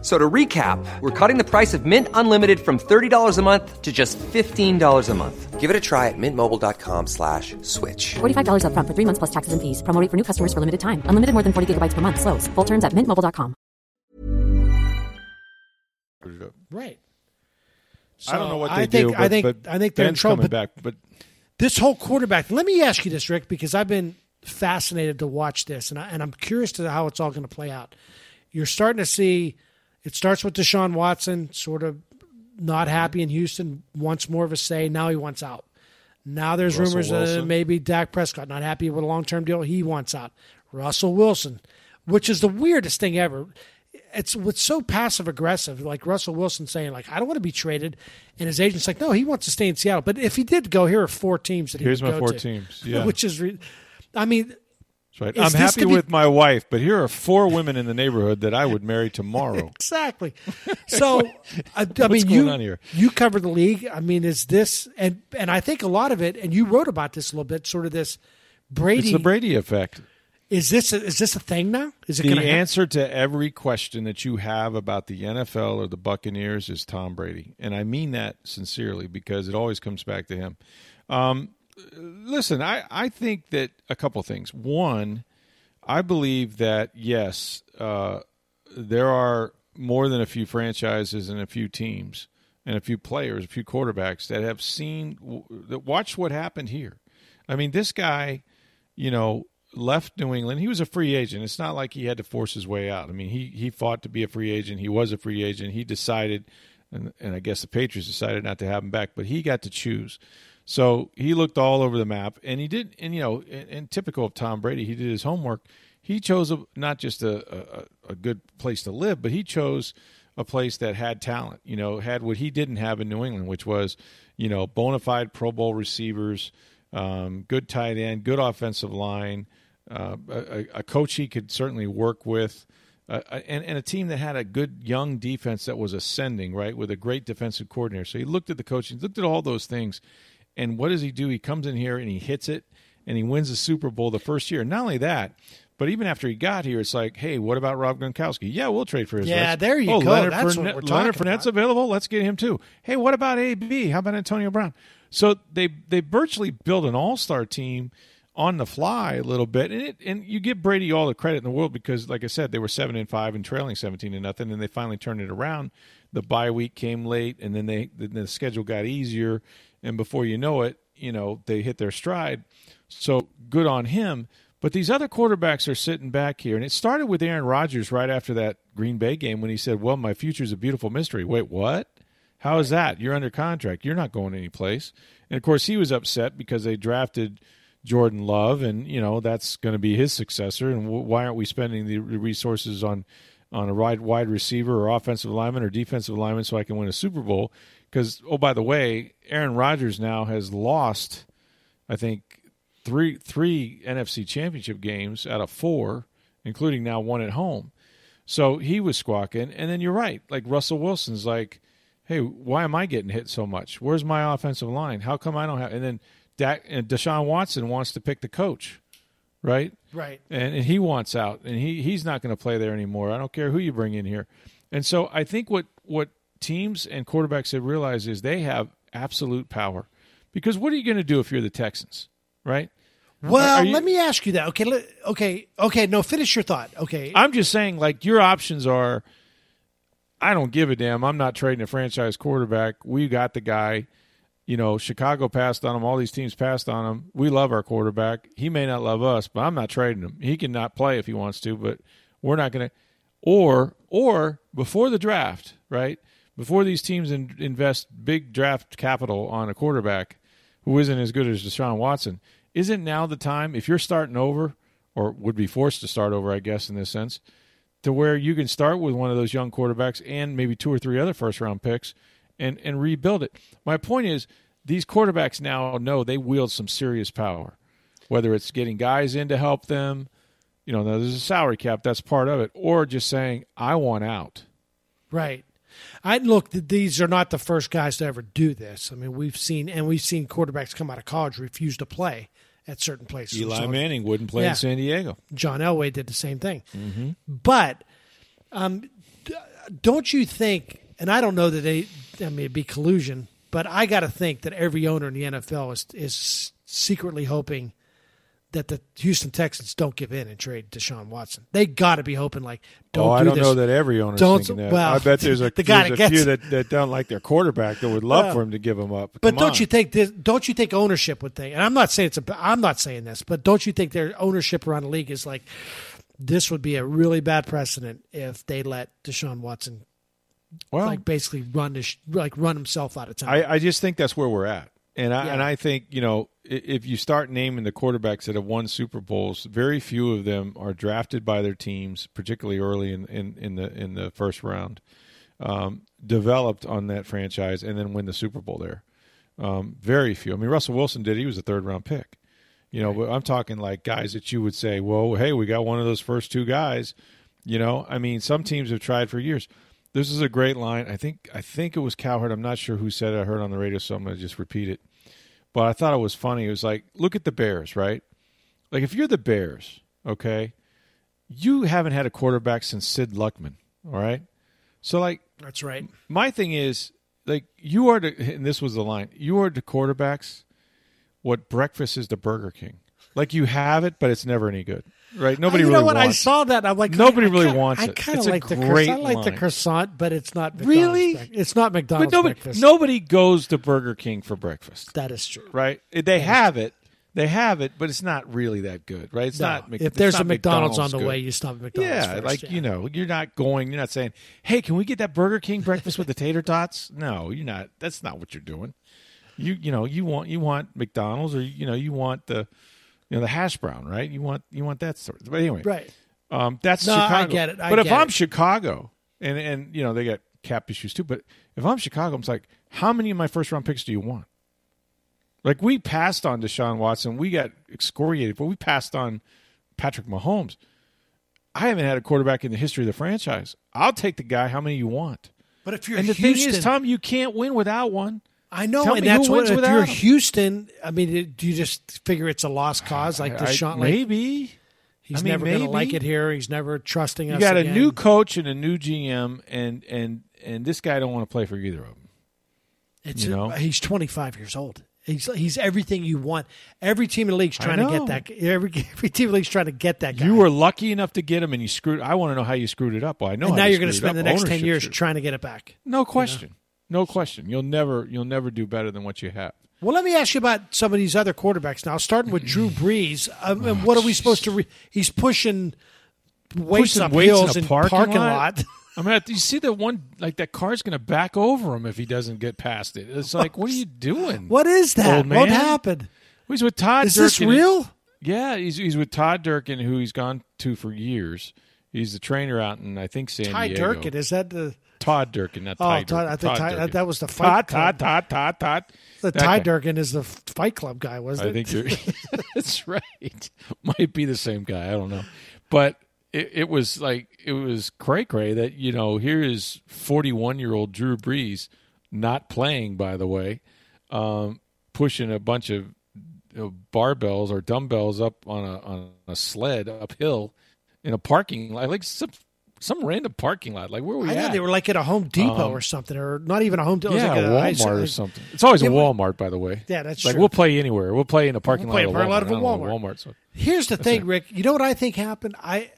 F- So to recap, we're cutting the price of Mint Unlimited from $30 a month to just $15 a month. Give it a try at mintmobile.com slash switch. $45 upfront for three months plus taxes and fees. Promo for new customers for limited time. Unlimited more than 40 gigabytes per month. Slows. Full terms at mintmobile.com. screwed it up. Right. I don't know what they I think, do. But, I think but I think they're in Ben's trouble. coming But back. But this whole quarterback. Let me ask you this, Rick, because I've been fascinated to watch this, and I, and I'm curious to how it's all going to play out. You're starting to see. It starts with Deshaun Watson, sort of not mm-hmm. happy in Houston, wants more of a say. Now he wants out. Now there's Russell rumors that Wilson. maybe Dak Prescott not happy with a long term deal. He wants out. Russell Wilson, which is the weirdest thing ever. It's what's so passive aggressive, like Russell Wilson saying, like, I don't want to be traded, and his agent's like, no, he wants to stay in Seattle. But if he did go, here are four teams that he Here's my four to. teams, yeah. which is, re- I mean, right. Is I'm happy be- with my wife, but here are four women in the neighborhood that I would marry tomorrow. exactly. So, I, I mean, you you cover the league. I mean, is this and and I think a lot of it, and you wrote about this a little bit, sort of this Brady. It's the Brady effect. is this a, is this a thing now? Is it The answer to every question that you have about the NFL or the Buccaneers is Tom Brady, and I mean that sincerely because it always comes back to him. Um, listen, I, I think that a couple things. One, I believe that yes, uh, there are more than a few franchises and a few teams and a few players, a few quarterbacks that have seen that watch what happened here. I mean, this guy, you know, left New England. He was a free agent. It's not like he had to force his way out. I mean, he he fought to be a free agent. He was a free agent. He decided, and, and I guess the Patriots decided not to have him back, but he got to choose. So he looked all over the map, and he did. And you know, and, and typical of Tom Brady, he did his homework. He chose a, not just a, a, a good place to live, but he chose a place that had talent. You know, had what he didn't have in New England, which was you know bona fide Pro Bowl receivers, um, good tight end, good offensive line, uh, a, a, coach he could certainly work with. Uh, and, and a team that had a good young defense that was ascending, right, with a great defensive coordinator. So he looked at the coaching, looked at all those things, and what does he do? He comes in here and he hits it, and he wins the Super Bowl the first year. Not only that, but even after he got here, it's like, hey, what about Rob Gronkowski? Yeah, we'll trade for his. Yeah, rights. there you oh, go. Leonard That's Fournette, what we're talking Leonard Fournette's about. available. Let's get him too. Hey, what about AB? How about Antonio Brown? So they they virtually built an all star team on the fly a little bit, and it and you give Brady all the credit in the world because, like I said, they were seven and five and trailing seventeen to nothing, and they finally turned it around. The bye week came late, and then they then the schedule got easier, and before you know it, you know they hit their stride. So good on him. But these other quarterbacks are sitting back here, and it started with Aaron Rodgers right after that Green Bay game when he said, "Well, my future's a beautiful mystery." Wait, what? How is that? You're under contract. You're not going anyplace. And of course, he was upset because they drafted Jordan Love, and you know that's going to be his successor. And why aren't we spending the resources on on a wide wide receiver or offensive lineman or defensive lineman so I can win a Super Bowl? Because oh, by the way, Aaron Rodgers now has lost, I think three three NFC Championship games out of four, including now one at home. So he was squawking, and then you're right. Like Russell Wilson's like, "Hey, why am I getting hit so much? Where's my offensive line? How come I don't have?" And then Dak, and Deshaun Watson wants to pick the coach, right? Right. And, and he wants out, and he he's not going to play there anymore. I don't care who you bring in here. And so I think what what teams and quarterbacks have realized is they have absolute power. Because what are you going to do if you're the Texans, right? Well, you- let me ask you that. Okay, let, okay, okay. No, finish your thought. Okay, I'm just saying, like, your options are I don't give a damn. I'm not trading a franchise quarterback. We got the guy. You know, Chicago passed on him. All these teams passed on him. We love our quarterback. He may not love us, but I'm not trading him. He can not play if he wants to, but we're not going to. Or, or before the draft, right? Before these teams in, invest big draft capital on a quarterback who isn't as good as Deshaun Watson, isn't now the time if you're starting over, or would be forced to start over, I guess, in this sense, to where you can start with one of those young quarterbacks and maybe two or three other first round picks and, and rebuild it. My point is, these quarterbacks now know they wield some serious power, whether it's getting guys in to help them, you know, there's a salary cap, that's part of it, or just saying, I want out. right. I look. These are not the first guys to ever do this. I mean, we've seen and we've seen quarterbacks come out of college refuse to play at certain places. Eli So- Manning wouldn't play Yeah. in San Diego. John Elway did the same thing. Mm-hmm. But um, don't you think? And I don't know that they. I mean, it'd be collusion, but I got to think that every owner in the NFL is is secretly hoping that the Houston Texans don't give in and trade Deshaun Watson. They got to be hoping like, don't oh, I do don't this. know that every owner's Don't- thinking that. well, I bet there's a, the there's a few that, that don't like their quarterback that would love Well, for him to give him up. But Come don't on. you think this? Don't you think ownership would think? And I'm not saying it's a. I'm not saying this, but don't you think their ownership around the league is like this would be a really bad precedent if they let Deshaun Watson well, like basically run this, like run himself out of town. I, I just think that's where we're at. And I, Yeah. and I think, you know, if you start naming the quarterbacks that have won Super Bowls, very few of them are drafted by their teams, particularly early in, in, in the in the first round, um, developed on that franchise and then win the Super Bowl there. Um, very few. I mean, Russell Wilson did. He was a third round pick. You know, but I'm talking like guys that you would say, well, hey, we got one of those first two guys. You know, I mean, some teams have tried for years. This is a great line. I think I think it was Cowherd. I'm not sure who said it. I heard it on the radio, so I'm going to just repeat it. But I thought it was funny. It was like, look at the Bears, right? Like if you're the Bears, okay, you haven't had a quarterback since Sid Luckman, all right? So like That's right. my thing is like you are to and this was the line you are to quarterbacks what breakfast is to burger king like you have it but it's never any good right nobody you really know what? I wants saw that. I'm like, Nobody I, I really kinda- wants I it. kind of It's a like the great croissant. I like the line. croissant, but it's not McDonald's Really? break- It's not but McDonald's nobody breakfast. nobody goes to burger king for breakfast that is true. right they have it they have it but it's not really that good right it's No. not Mc- if it's there's not a McDonald's, on the good. way, you stop at McDonald's. yeah, first, like you know, you're not going. You're not saying, "Hey, can we get that Burger King breakfast with the tater tots?" No, you're not. That's not what you're doing. You you know you want you want McDonald's or you know you want the you know the hash brown, right? You want you want that sort. But anyway, right. um, that's No, I get it. I but if I'm it. Chicago and and you know they got cap issues too. But if I'm Chicago, I'm like, how many of my first round picks do you want? Like we passed on Deshaun Watson, we got excoriated, but we passed on Patrick Mahomes. I haven't had a quarterback in the history of the franchise. I'll take the guy. How many you want? But if you're and the Houston, thing is, Tom, you can't win without one. I know, Tell and that's what. If without you're him. Houston, I mean, do you just figure it's a lost cause like I- Deshaun? like, maybe he's I mean, never going to like it here. He's never trusting us. you got again. a new coach and a new GM, and and and this guy don't want to play for either of them. It's you know? he's 25 years old. He's he's everything you want. Every team in the league's trying to get that. Every every team in the league's trying to get that guy. You were lucky enough to get him, and you screwed. I want to know how you screwed it up. Well, I know. now you you're going to spend the next 10 years screwed trying to get it back. No question. No question. You'll never. You'll never do better than what you have. Well, let me ask you about some of these other quarterbacks now. Starting with Drew Brees, um, and what are we supposed to? Re- he's pushing weights Pushing up weights hills in a parking, parking lot. lot. I mean, you see that one like that car's going to back over him if he doesn't get past it. It's like, what are you doing? what is that? What happened? He's with Todd. Is this real? Yeah, he's he's with Todd Durkin, who he's gone to for years. He's the trainer out in I think San Ty Diego. Durkin is that the? Todd Durkin, not Oh, Ty Todd, I Durkin. think Ty, Durkin. that was the fight Todd, club. Todd, Todd, Todd, Todd. The That Ty guy. Durkin is the Fight Club guy, wasn't I it? I think you're. that's right. Might be the same guy. I don't know, but it, it was like it was cray cray that you know here is 41 year old Drew Brees not playing. By the way, um, pushing a bunch of barbells or dumbbells up on a on a sled uphill in a parking lot, like some some random parking lot. Like where were we I at? know they were like at a Home Depot or something, or not even a Home Depot. it was Um, yeah, like a, Walmart or something. It's always Yeah, a Walmart, by the way. Yeah, that's like true. we'll play anywhere. We'll play in a parking We'll play lot. in a parking lot of a I don't know, Walmart. Walmart. So. Here's the thing, it. Rick. You know what I think happened? I,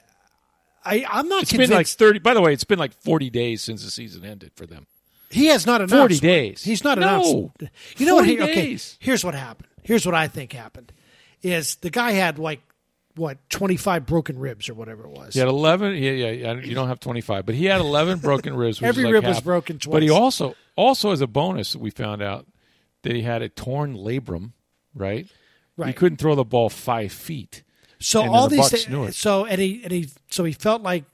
I, I'm not It's convinced. been like thirty. By the way, it's been like forty days since the season ended for them. he has not announced 40 days. He's not No. announced. You know what? 40 He, okay. days. Here's what happened. Here's what I think happened. Is the guy had like what 25 broken ribs or whatever it was. He had eleven. Yeah, yeah. yeah you don't have twenty five, but he had eleven broken ribs. which Every is like rib was half. broken But he also, also as a bonus, we found out that he had a torn labrum. Right. Right. He couldn't throw the ball five feet. So And all the these Bucks thi- knew it. so and he and he so he felt like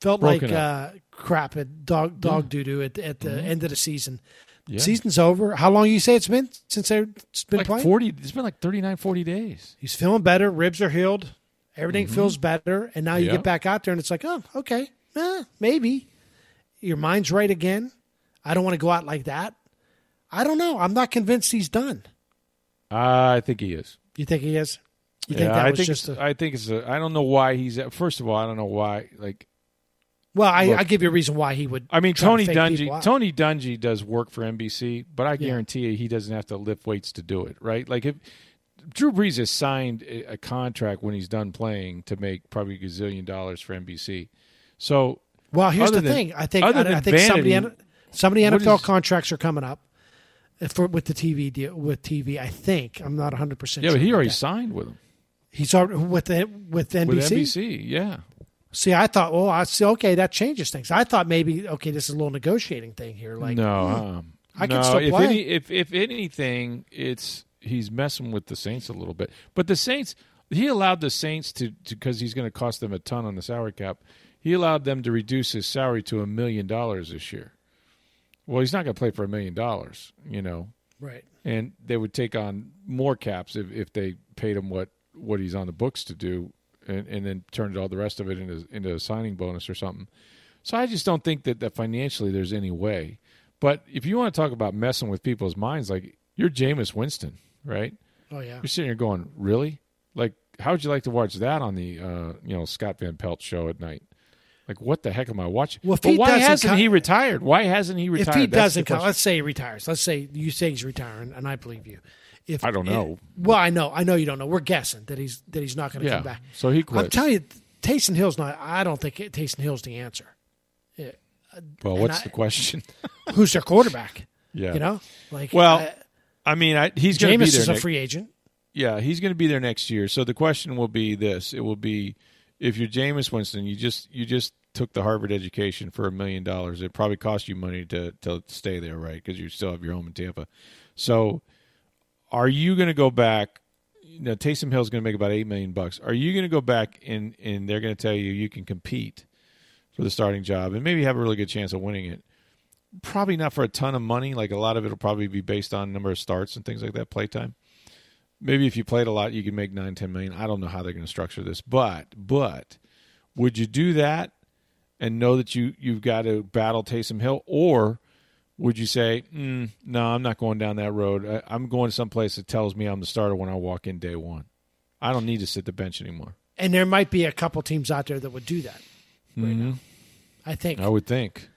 felt Broken like uh, crap at dog dog doo doo at, at the end of the season. Mm-hmm. Yeah. Season's over. How long you say it's been since they've been Like playing? forty. It's been like 39, 40 days. He's feeling better. Ribs are healed. Everything feels better. And now you Mm-hmm. Yeah. get back out there and it's like, oh, okay, eh, maybe. Your mind's right again. I don't want to go out like that. I don't know. I'm not convinced he's done. I think he is. You think he is? You think yeah, that I think just a, I think it's a. I don't know why he's. First of all, I don't know why. Like, well? I, look. I give you a reason why he would. I mean, try to Tony Dungy. Tony Dungy does work for NBC, but I Yeah. guarantee you, he doesn't have to lift weights to do it. Right? Like if Drew Brees has signed a, contract when he's done playing to make probably a gazillion dollars for NBC. So Well, here's the than- thing. I think I, I think vanity, N- some of the what NFL is- contracts are coming up for with the TV deal with TV. I think I'm not 100 percent. yeah, sure but he already that. signed with him he's already with the, with NBC. with NBC. Yeah. See, I thought, well, I see. Okay, that changes things. I thought maybe okay, this is a little negotiating thing here. Like, no, hmm, um, I can no, still if play. Any, if if anything, it's he's messing with the Saints a little bit. But the Saints, he allowed the Saints to because he's going to cost them a ton on the salary cap. He allowed them to reduce his salary to a million dollars this year. Well, he's not going to play for a million dollars, you know, right? and they would take on more caps if, if they paid him what what he's on the books to do, and, and then turned all the rest of it into into a signing bonus or something. So I just don't think that, that financially there's any way. But if you want to talk about messing with people's minds, like you're Jameis Winston, right? Oh yeah. You're sitting here going, really? Like, how would you like to watch that on the uh, you know Scott Van Pelt show at night? Like, what the heck am I watching? Well, if but he why hasn't he retired? Why hasn't he retired? If he That's doesn't come, let's say he retires. Let's say you say he's retiring, and I believe you. If I don't know. well, I know, I know you don't know. We're guessing that he's that he's not going to yeah, come back. so he quits. I'm telling you, Taysom Hill's not. I don't think Taysom Hill's the answer. well, and what's I- the question? Who's their quarterback? yeah. You know, like Well, I- I mean, I, he's going to be there. is a next- free agent. yeah, he's going to be there next year. So the question will be this: It will be if you're Jameis Winston, you just you just took the Harvard education for a million dollars. It probably cost you money to to stay there, right? Because you still have your home in Tampa. So, are you going to go back? You know, Taysom Hill's going to make about eight million bucks. Are you going to go back and and they're going to tell you you can compete for the starting job and maybe have a really good chance of winning it? Probably not for a ton of money. Like a lot of it will probably be based on number of starts and things like that, playtime. Maybe if you played a lot, you could make nine, ten million. I don't know how they're going to structure this, but but would you do that and know that you you've got to battle Taysom Hill, or would you say, mm, no, I'm not going down that road. I, I'm going to some place that tells me I'm the starter when I walk in day one. I don't need to sit the bench anymore. And there might be a couple teams out there that would do that. Right now. I think. I would think.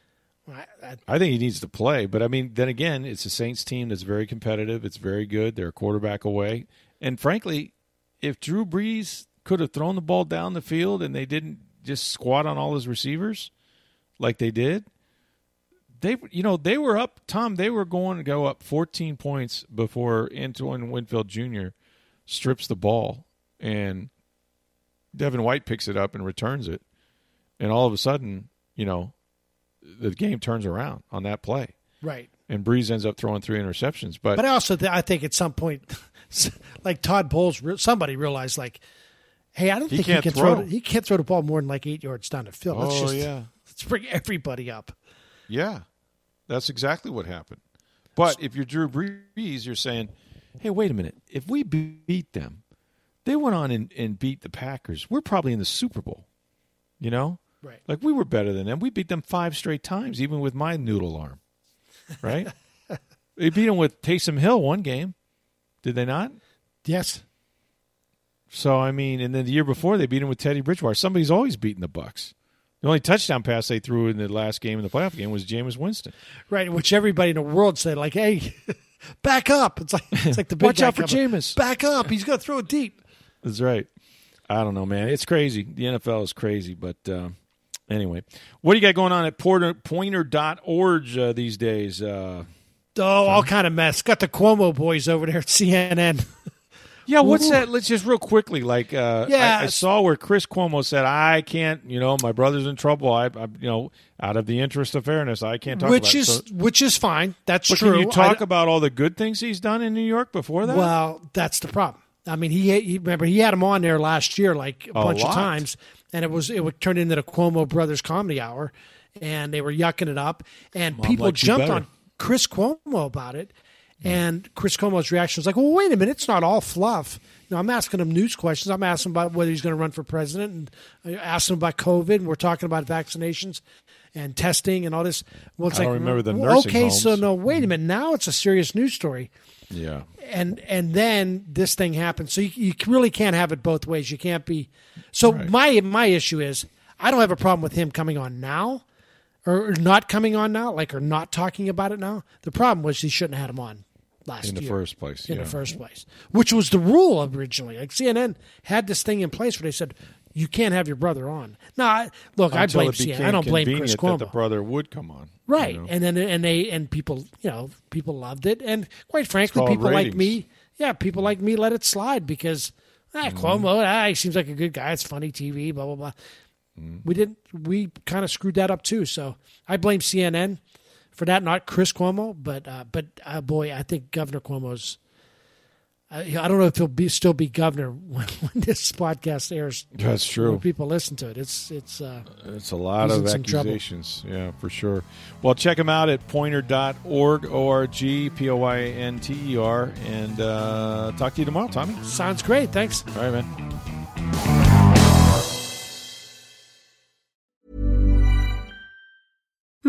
I, I, I think he needs to play, but I mean, then again, it's a Saints team that's very competitive. It's very good. They're a quarterback away, and frankly, if Drew Brees could have thrown the ball down the field and they didn't just squat on all his receivers like they did, they you know they were up. Tom, they were going to go up 14 points before Antoine Winfield Jr. strips the ball and Devin White picks it up and returns it, and all of a sudden, you know, the game turns around on that play, right. and Brees ends up throwing three interceptions. But, But I also th- I think at some point, like Todd Bowles, re- somebody realized like, hey, I don't He think he can throw. throw. the- he can't throw the ball more than like eight yards down the field. Let's oh just yeah, let's bring everybody up. yeah, that's exactly what happened. But if you're Drew Brees, you're saying, hey, wait a minute. If we beat them, they went on and, and beat the Packers. We're probably in the Super Bowl. You know, Right. Like we were better than them. We beat them five straight times, even with my noodle arm. Right? they beat them with Taysom Hill one game. Did they not? Yes. So I mean, and then the year before they beat him with Teddy Bridgewater. Somebody's always beating the Bucks. The only touchdown pass they threw in the last game in the playoff game was Jameis Winston. Right. Which everybody in the world said like, hey, back up. It's like it's like the big Watch out for coming. Jameis. Back up. He's going to throw it deep. That's right. I don't know, man. It's crazy. The NFL is crazy, but uh, anyway, what do you got going on at Porter, Poynter.org uh, these days? Uh, Oh, all kind of mess. Got the Cuomo boys over there at CNN. yeah, what's Ooh. that? Let's just real quickly. Like, uh, Yeah. I, I saw where Chris Cuomo said, "I can't. You know, my brother's in trouble. I, I you know, out of the interest of fairness, I can't talk which about." it." is So- which is fine. That's But true. can you talk I- about all the good things he's done in New York before that? Well, that's the problem. I mean, he, he remember he had him on there last year like a, A bunch lot. of times, and it was it would turn into the Cuomo Brothers Comedy Hour, and they were yucking it up, and people jumped better. on Chris Cuomo about it, and Chris Cuomo's reaction was like, "Well, wait a minute, it's not all fluff." You know, I'm asking him news questions. I'm asking about whether he's going to run for president, and uh, I asked him about COVID, and we're talking about vaccinations and testing and all this. Well, it's I like, remember the nursing okay, so no, wait a minute, now it's a serious news story yeah, and and then this thing happens. So you, you really can't have it both ways. You can't be. So my my issue is I don't have a problem with him coming on now, or not coming on now, like or not talking about it now. The problem was he shouldn't have had him on last in the year first place. in yeah. the first place, which was the rule originally. Like CNN had this thing in place where they said you can't have your brother on. No, I, look, Until I blame CNN. I don't blame Chris Cuomo. that the brother would come on. Right. you know? And then and they and people, you know, people loved it. And quite frankly, people like me, yeah, people like me let it slide because ah, Mm-hmm. Cuomo, ah, he seems like a good guy. It's funny TV, blah blah blah. Mm-hmm. We didn't we kind of screwed that up too. So I blame CNN for that, not Chris Cuomo, but uh, but uh, boy, I think Governor Cuomo's I, I don't know if he'll be still be governor when, when this podcast airs. That's true. People listen to it, it's it's uh, It's a lot of in some trouble. accusations. Yeah, for sure. Well, check him out at poynter.org, O-R-G, P-O-I-N-T-E-R, and uh, talk to you tomorrow, Tommy. sounds great. Thanks. All right, man.